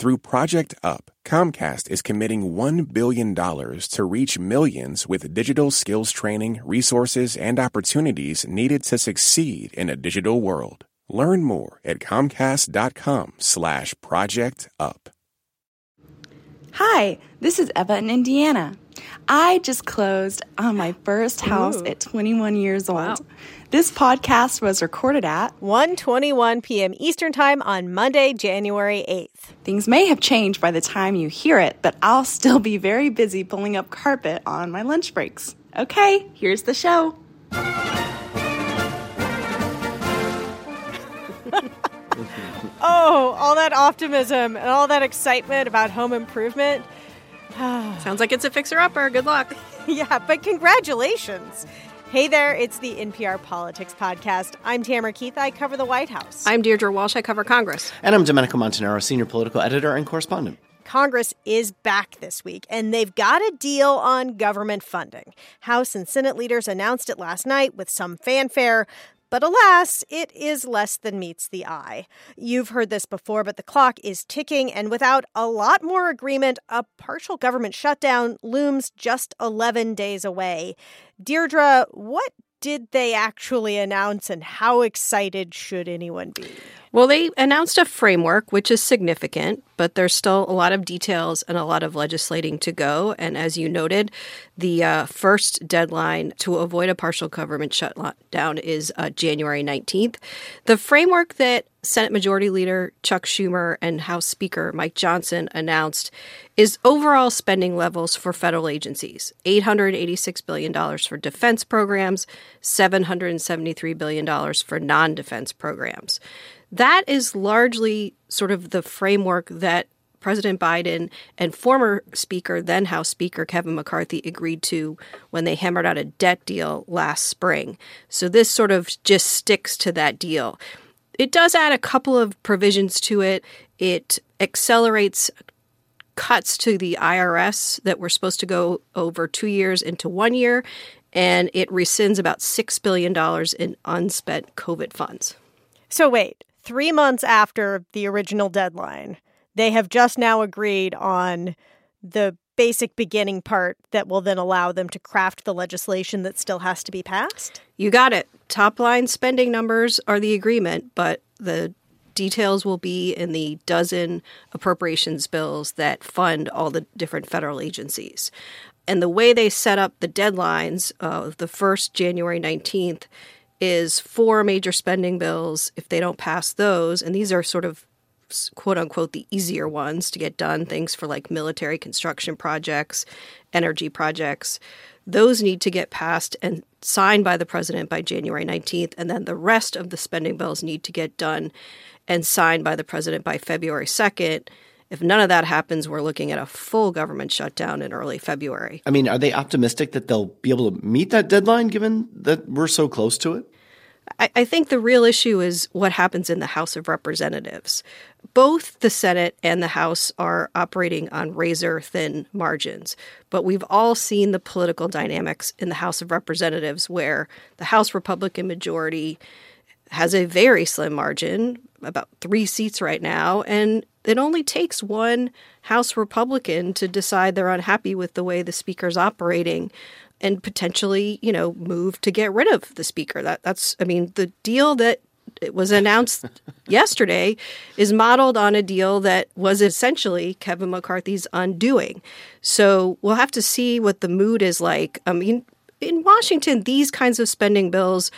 Through Project Up, Comcast is committing $1 billion to reach millions with digital skills training, resources, and opportunities needed to succeed in a digital world. Learn more at comcast.com slash project up. Hi, this is Eva in Indiana. I just closed on my first house Ooh. at 21 years old. Wow. This podcast was recorded at 1:21 p.m. Eastern Time on Monday, January 8th. Things may have changed by the time you hear it, but I'll still be very busy pulling up carpet on my lunch breaks. Okay, here's the show. Oh, all that optimism and all that excitement about home improvement. Sounds like it's a fixer upper. Good luck. yeah, but congratulations. Hey there, it's the NPR Politics Podcast. I'm Tamara Keith. I cover the White House. I'm Deirdre Walsh. I cover Congress. And I'm Domenico Montanaro, senior political editor and correspondent. Congress is back this week, and they've got a deal on government funding. House and Senate leaders announced it last night with some fanfare. But alas, it is less than meets the eye. You've heard this before, but the clock is ticking, and without a lot more agreement, a partial government shutdown looms just 11 days away. Deirdre, what did they actually announce, and how excited should anyone be? Well, they announced a framework, which is significant, but there's still a lot of details and a lot of legislating to go. And as you noted, the uh, first deadline to avoid a partial government shutdown is uh, January 19th. The framework that Senate Majority Leader Chuck Schumer and House Speaker Mike Johnson announced is overall spending levels for federal agencies $886 billion for defense programs, $773 billion for non defense programs. That is largely sort of the framework that President Biden and former Speaker, then House Speaker Kevin McCarthy agreed to when they hammered out a debt deal last spring. So this sort of just sticks to that deal. It does add a couple of provisions to it. It accelerates cuts to the IRS that were supposed to go over two years into one year, and it rescinds about $6 billion in unspent COVID funds. So, wait, three months after the original deadline, they have just now agreed on the basic beginning part that will then allow them to craft the legislation that still has to be passed? You got it. Top line spending numbers are the agreement, but the details will be in the dozen appropriations bills that fund all the different federal agencies. And the way they set up the deadlines of the first January 19th is four major spending bills. If they don't pass those, and these are sort of quote unquote the easier ones to get done, things for like military construction projects, energy projects, those need to get passed and signed by the president by January 19th. And then the rest of the spending bills need to get done and signed by the president by February 2nd. If none of that happens, we're looking at a full government shutdown in early February. I mean, are they optimistic that they'll be able to meet that deadline given that we're so close to it? I, I think the real issue is what happens in the House of Representatives. Both the Senate and the House are operating on razor thin margins, but we've all seen the political dynamics in the House of Representatives where the House Republican majority has a very slim margin, about three seats right now, and it only takes one House Republican to decide they're unhappy with the way the Speaker's operating and potentially, you know, move to get rid of the Speaker. That that's I mean, the deal that was announced yesterday is modeled on a deal that was essentially Kevin McCarthy's undoing. So we'll have to see what the mood is like. I mean, in Washington, these kinds of spending bills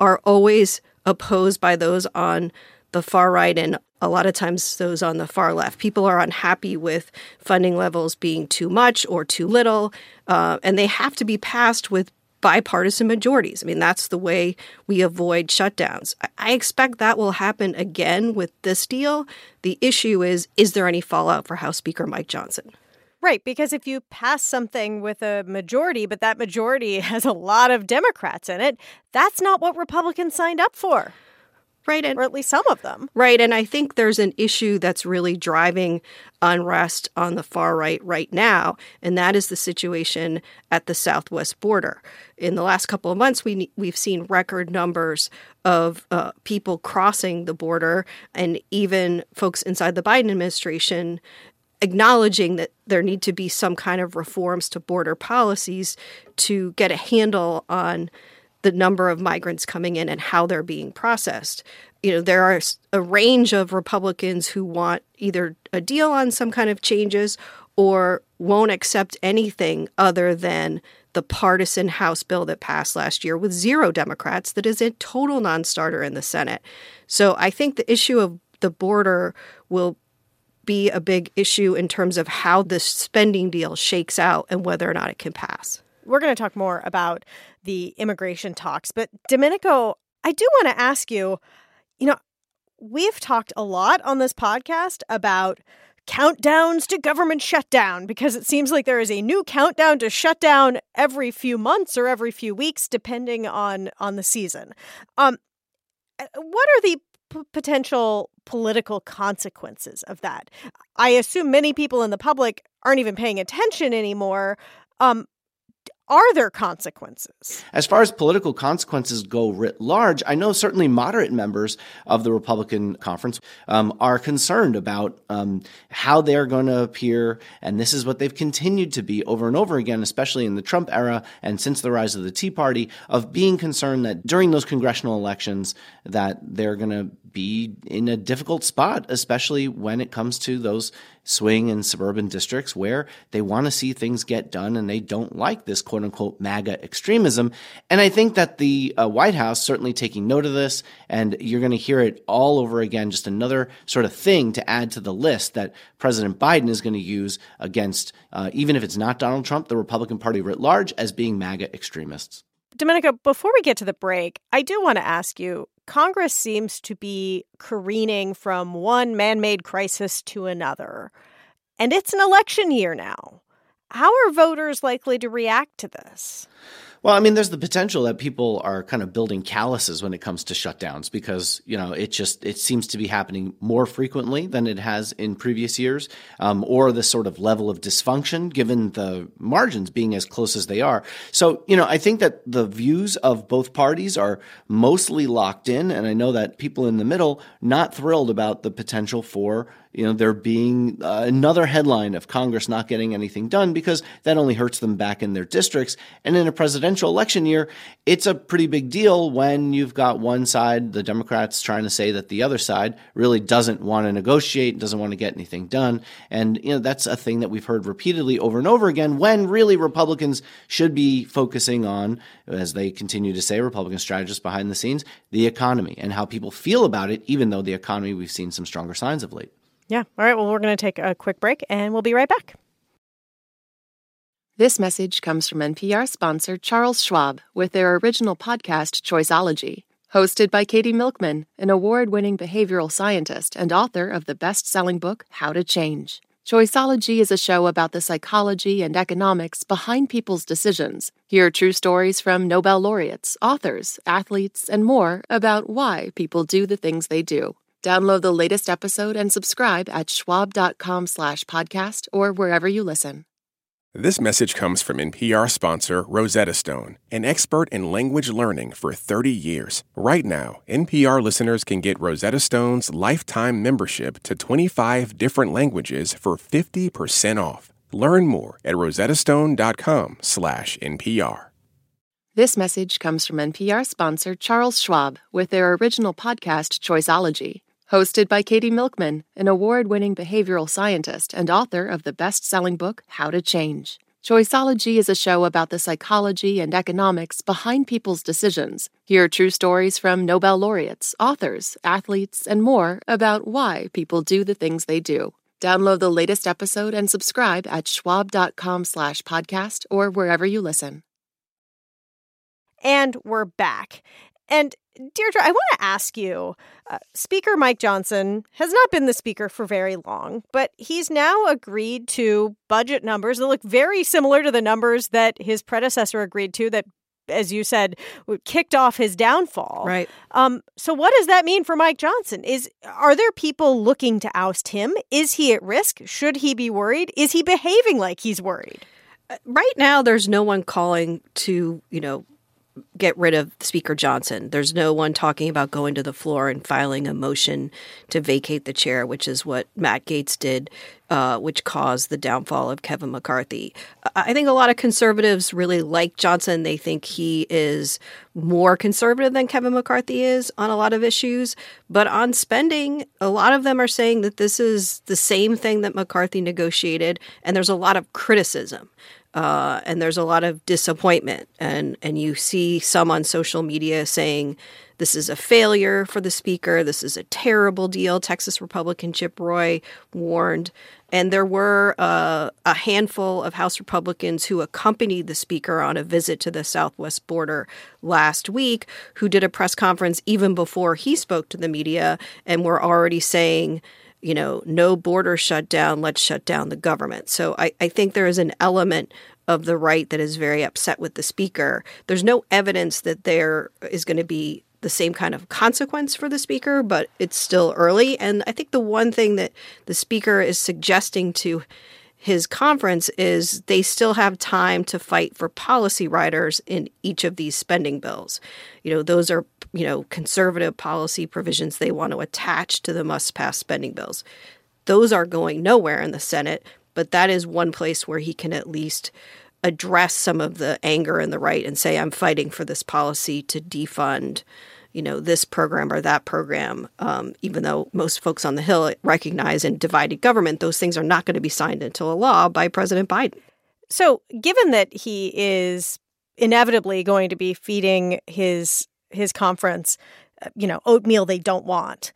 are always opposed by those on the far right and a lot of times those on the far left. People are unhappy with funding levels being too much or too little, uh, and they have to be passed with bipartisan majorities. I mean, that's the way we avoid shutdowns. I expect that will happen again with this deal. The issue is is there any fallout for House Speaker Mike Johnson? Right, because if you pass something with a majority, but that majority has a lot of Democrats in it, that's not what Republicans signed up for. Right. And, or at least some of them. Right. And I think there's an issue that's really driving unrest on the far right right now, and that is the situation at the southwest border. In the last couple of months, we, we've seen record numbers of uh, people crossing the border, and even folks inside the Biden administration acknowledging that there need to be some kind of reforms to border policies to get a handle on the number of migrants coming in and how they're being processed. You know, there are a range of Republicans who want either a deal on some kind of changes or won't accept anything other than the partisan House bill that passed last year with zero Democrats that is a total non starter in the Senate. So I think the issue of the border will be a big issue in terms of how the spending deal shakes out and whether or not it can pass. We're going to talk more about the immigration talks, but Domenico, I do want to ask you you know, we've talked a lot on this podcast about countdowns to government shutdown because it seems like there is a new countdown to shutdown every few months or every few weeks depending on on the season. Um uh, what are the p- potential political consequences of that? I assume many people in the public aren't even paying attention anymore. Um are there consequences? As far as political consequences go writ large, I know certainly moderate members of the Republican conference um, are concerned about um, how they're going to appear. And this is what they've continued to be over and over again, especially in the Trump era and since the rise of the Tea Party, of being concerned that during those congressional elections that they're going to be in a difficult spot, especially when it comes to those swing and suburban districts where they want to see things get done and they don't like this quote unquote MAGA extremism. And I think that the uh, White House certainly taking note of this, and you're going to hear it all over again, just another sort of thing to add to the list that President Biden is going to use against, uh, even if it's not Donald Trump, the Republican Party writ large, as being MAGA extremists. Domenico, before we get to the break, I do want to ask you Congress seems to be careening from one man made crisis to another. And it's an election year now. How are voters likely to react to this? Well, I mean, there's the potential that people are kind of building calluses when it comes to shutdowns because you know it just it seems to be happening more frequently than it has in previous years, um, or the sort of level of dysfunction given the margins being as close as they are. So you know, I think that the views of both parties are mostly locked in, and I know that people in the middle not thrilled about the potential for you know, there being uh, another headline of Congress not getting anything done because that only hurts them back in their districts. And in a presidential election year, it's a pretty big deal when you've got one side, the Democrats, trying to say that the other side really doesn't want to negotiate, doesn't want to get anything done. And, you know, that's a thing that we've heard repeatedly over and over again when really Republicans should be focusing on, as they continue to say, Republican strategists behind the scenes, the economy and how people feel about it, even though the economy, we've seen some stronger signs of late. Yeah. All right. Well, we're going to take a quick break and we'll be right back. This message comes from NPR sponsor Charles Schwab with their original podcast, Choiceology, hosted by Katie Milkman, an award winning behavioral scientist and author of the best selling book, How to Change. Choiceology is a show about the psychology and economics behind people's decisions. Hear true stories from Nobel laureates, authors, athletes, and more about why people do the things they do. Download the latest episode and subscribe at schwab.com slash podcast or wherever you listen. This message comes from NPR sponsor Rosetta Stone, an expert in language learning for 30 years. Right now, NPR listeners can get Rosetta Stone's lifetime membership to 25 different languages for 50% off. Learn more at rosettastone.com slash NPR. This message comes from NPR sponsor Charles Schwab with their original podcast, Choiceology hosted by Katie Milkman, an award winning behavioral scientist and author of the best selling book, How to Change. Choiceology is a show about the psychology and economics behind people's decisions. Hear true stories from Nobel laureates, authors, athletes, and more about why people do the things they do. Download the latest episode and subscribe at schwab.com slash podcast or wherever you listen. And we're back. And Deirdre, I want to ask you Uh, speaker Mike Johnson has not been the speaker for very long, but he's now agreed to budget numbers that look very similar to the numbers that his predecessor agreed to that as you said, kicked off his downfall. Right. Um, so what does that mean for Mike Johnson? Is are there people looking to oust him? Is he at risk? Should he be worried? Is he behaving like he's worried? Uh, right now, there's no one calling to you know get rid of Speaker Johnson. There's no one talking about going to the floor and filing a motion to vacate the chair, which is what Matt Gaetz did, uh, which caused the downfall of Kevin McCarthy. I think a lot of conservatives really like Johnson. They think he is more conservative than Kevin McCarthy is on a lot of issues. But on spending, a lot of them are saying that this is the same thing that McCarthy negotiated, and there's a lot of criticism. Uh, and there's a lot of disappointment, and and you see some on social media saying this is a failure for the speaker. This is a terrible deal. Texas Republican Chip Roy warned, and there were uh, a handful of House Republicans who accompanied the speaker on a visit to the southwest border last week, who did a press conference even before he spoke to the media, and were already saying you know, no border shutdown, let's shut down the government. So I, I think there is an element of the right that is very upset with the speaker. There's no evidence that there is going to be the same kind of consequence for the speaker, but it's still early. And I think the one thing that the speaker is suggesting to his conference is they still have time to fight for policy riders in each of these spending bills. You know, those are, you know, conservative policy provisions they want to attach to the must pass spending bills. Those are going nowhere in the Senate, but that is one place where he can at least address some of the anger in the right and say, I'm fighting for this policy to defund you know, this program or that program, um, even though most folks on the Hill recognize in divided government, those things are not going to be signed into a law by President Biden. So, given that he is inevitably going to be feeding his his conference, uh, you know, oatmeal they don't want,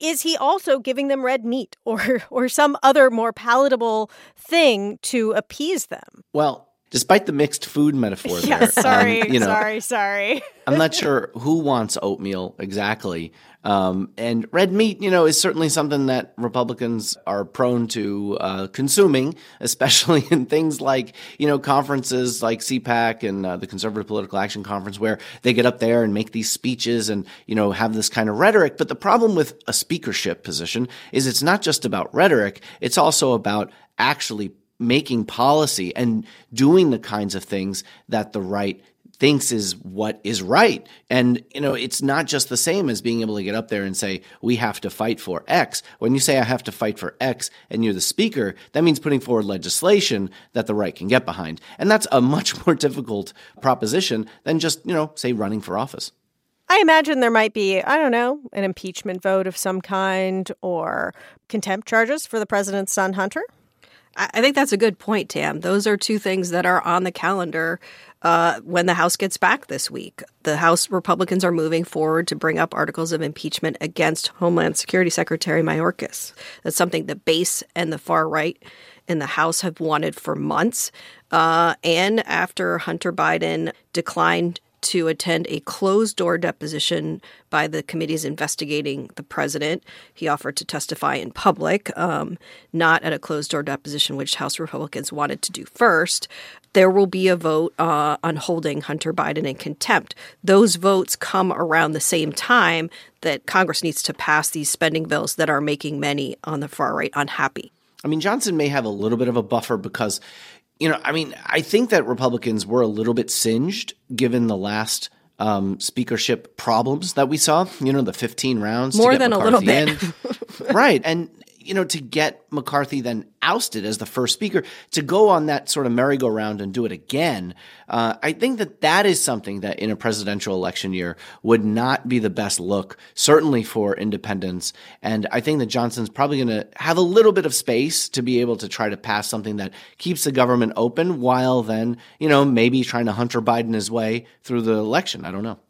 is he also giving them red meat or or some other more palatable thing to appease them? Well, despite the mixed food metaphor yeah, there. Sorry, um, you know, sorry, sorry. I'm not sure who wants oatmeal exactly. Um, and red meat, you know, is certainly something that Republicans are prone to uh, consuming, especially in things like, you know, conferences like CPAC and uh, the Conservative Political Action Conference, where they get up there and make these speeches and, you know, have this kind of rhetoric. But the problem with a speakership position is it's not just about rhetoric, it's also about actually making policy and doing the kinds of things that the right thinks is what is right. And, you know, it's not just the same as being able to get up there and say, we have to fight for X. When you say I have to fight for X and you're the speaker, that means putting forward legislation that the right can get behind. And that's a much more difficult proposition than just, you know, say running for office. I imagine there might be, I don't know, an impeachment vote of some kind or contempt charges for the president's son, Hunter. I think that's a good point, Tam. Those are two things that are on the calendar uh, when the House gets back this week. The House Republicans are moving forward to bring up articles of impeachment against Homeland Security Secretary Mayorkas. That's something the base and the far right in the House have wanted for months. Uh, and after Hunter Biden declined to attend a closed door deposition by the committees investigating the president. He offered to testify in public, um, not at a closed door deposition, which House Republicans wanted to do first. There will be a vote uh, on holding Hunter Biden in contempt. Those votes come around the same time that Congress needs to pass these spending bills that are making many on the far right unhappy. I mean, Johnson may have a little bit of a buffer because you know, I mean, I think that Republicans were a little bit singed given the last um, speakership problems that we saw. You know, the 15 rounds. More than a little bit. right. And you know, to get McCarthy then ousted as the first speaker, to go on that sort of merry-go-round and do it again, uh, I think that that is something that in a presidential election year would not be the best look, certainly for independents. And I think that Johnson's probably going to have a little bit of space to be able to try to pass something that keeps the government open while then, you know, maybe trying to Hunter Biden his way through the election. I don't know.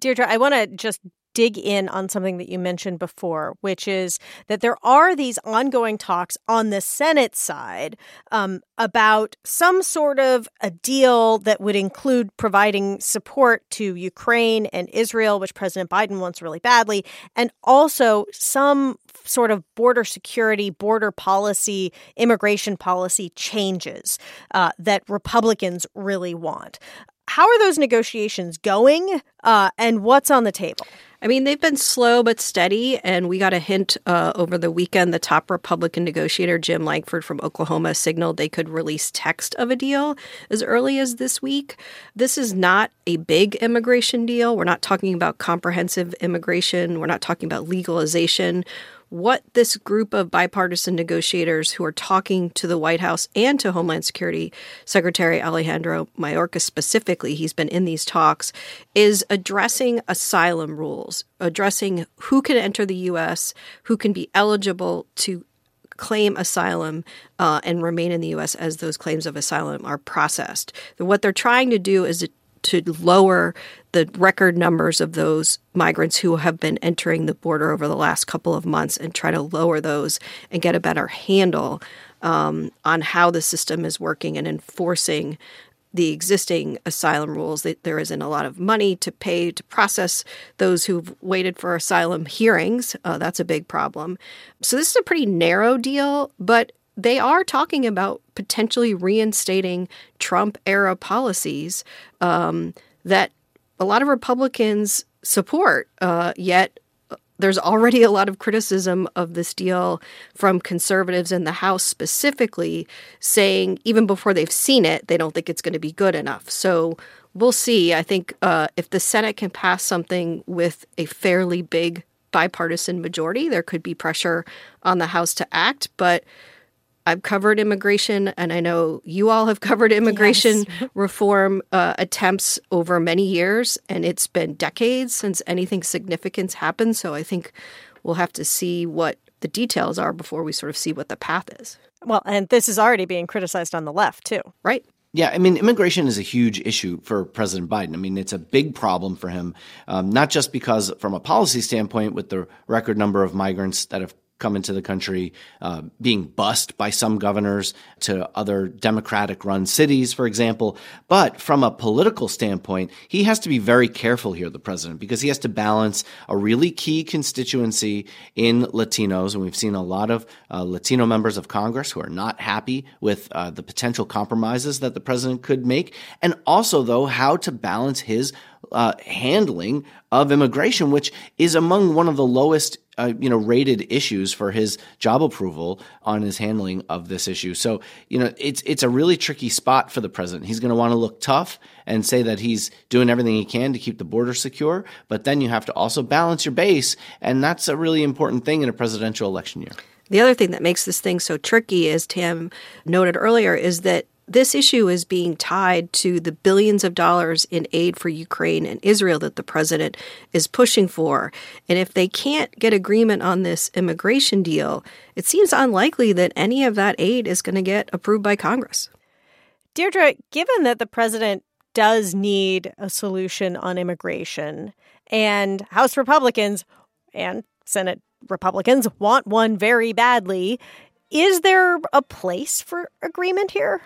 Deirdre, I want to just dig in on something that you mentioned before, which is that there are these ongoing talks on the Senate side um, about some sort of a deal that would include providing support to Ukraine and Israel, which President Biden wants really badly, and also some sort of border security, border policy, immigration policy changes uh, that Republicans really want. How are those negotiations going, uh, and what's on the table? I mean, they've been slow but steady, and we got a hint uh, over the weekend. The top Republican negotiator, Jim Lankford from Oklahoma, signaled they could release text of a deal as early as this week. This is not a big immigration deal. We're not talking about comprehensive immigration, we're not talking about legalization what this group of bipartisan negotiators who are talking to the White House and to Homeland Security Secretary Alejandro Mayorkas specifically, he's been in these talks, is addressing asylum rules, addressing who can enter the U.S., who can be eligible to claim asylum uh, and remain in the U.S. as those claims of asylum are processed. What they're trying to do is to lower the record numbers of those migrants who have been entering the border over the last couple of months and try to lower those and get a better handle um, on how the system is working and enforcing the existing asylum rules. that There isn't a lot of money to pay to process those who've waited for asylum hearings. Uh, that's a big problem. So, this is a pretty narrow deal, but they are talking about potentially reinstating Trump era policies um, that a lot of Republicans support, uh, yet uh, there's already a lot of criticism of this deal from conservatives in the House specifically, saying even before they've seen it, they don't think it's going to be good enough. So we'll see. I think uh, if the Senate can pass something with a fairly big bipartisan majority, there could be pressure on the House to act. But I've covered immigration, and I know you all have covered immigration yes. reform uh, attempts over many years, and it's been decades since anything significant happened. So I think we'll have to see what the details are before we sort of see what the path is. Well, and this is already being criticized on the left, too. Right. Yeah, I mean, immigration is a huge issue for President Biden. I mean, it's a big problem for him, um, not just because, from a policy standpoint, with the record number of migrants that have come into the country, uh, being bussed by some governors to other Democratic run cities, for example. But from a political standpoint, he has to be very careful here, the president, because he has to balance a really key constituency in Latinos. And we've seen a lot of uh, Latino members of Congress who are not happy with uh, the potential compromises that the president could make. And also, though, how to balance his uh, handling of immigration, which is among one of the lowest uh, you know rated issues for his job approval on his handling of this issue. So you know it's it's a really tricky spot for the president. He's going to want to look tough and say that he's doing everything he can to keep the border secure, but then you have to also balance your base, and that's a really important thing in a presidential election year. The other thing that makes this thing so tricky, as Tam noted earlier, is that this issue is being tied to the billions of dollars in aid for Ukraine and Israel that the president is pushing for. And if they can't get agreement on this immigration deal, it seems unlikely that any of that aid is going to get approved by Congress. Deirdre, given that the president does need a solution on immigration, and House Republicans and Senate Republicans want one very badly, is there a place for agreement here?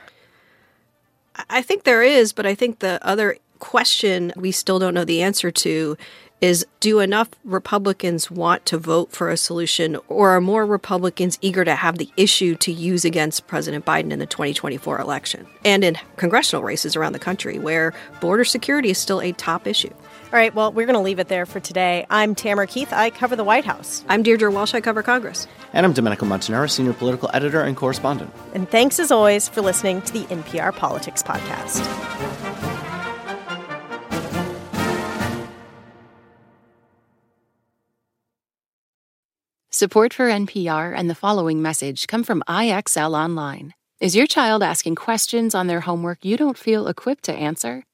I think there is, but I think the other question we still don't know the answer to is do enough Republicans want to vote for a solution, or are more Republicans eager to have the issue to use against President Biden in the 2024 election and in congressional races around the country where border security is still a top issue? All right, well, we're going to leave it there for today. I'm Tamara Keith. I cover the White House. I'm Deirdre Walsh. I cover Congress. And I'm Domenico Montanaro, senior political editor and correspondent. And thanks as always for listening to the NPR Politics Podcast. Support for NPR and the following message come from IXL Online. Is your child asking questions on their homework you don't feel equipped to answer?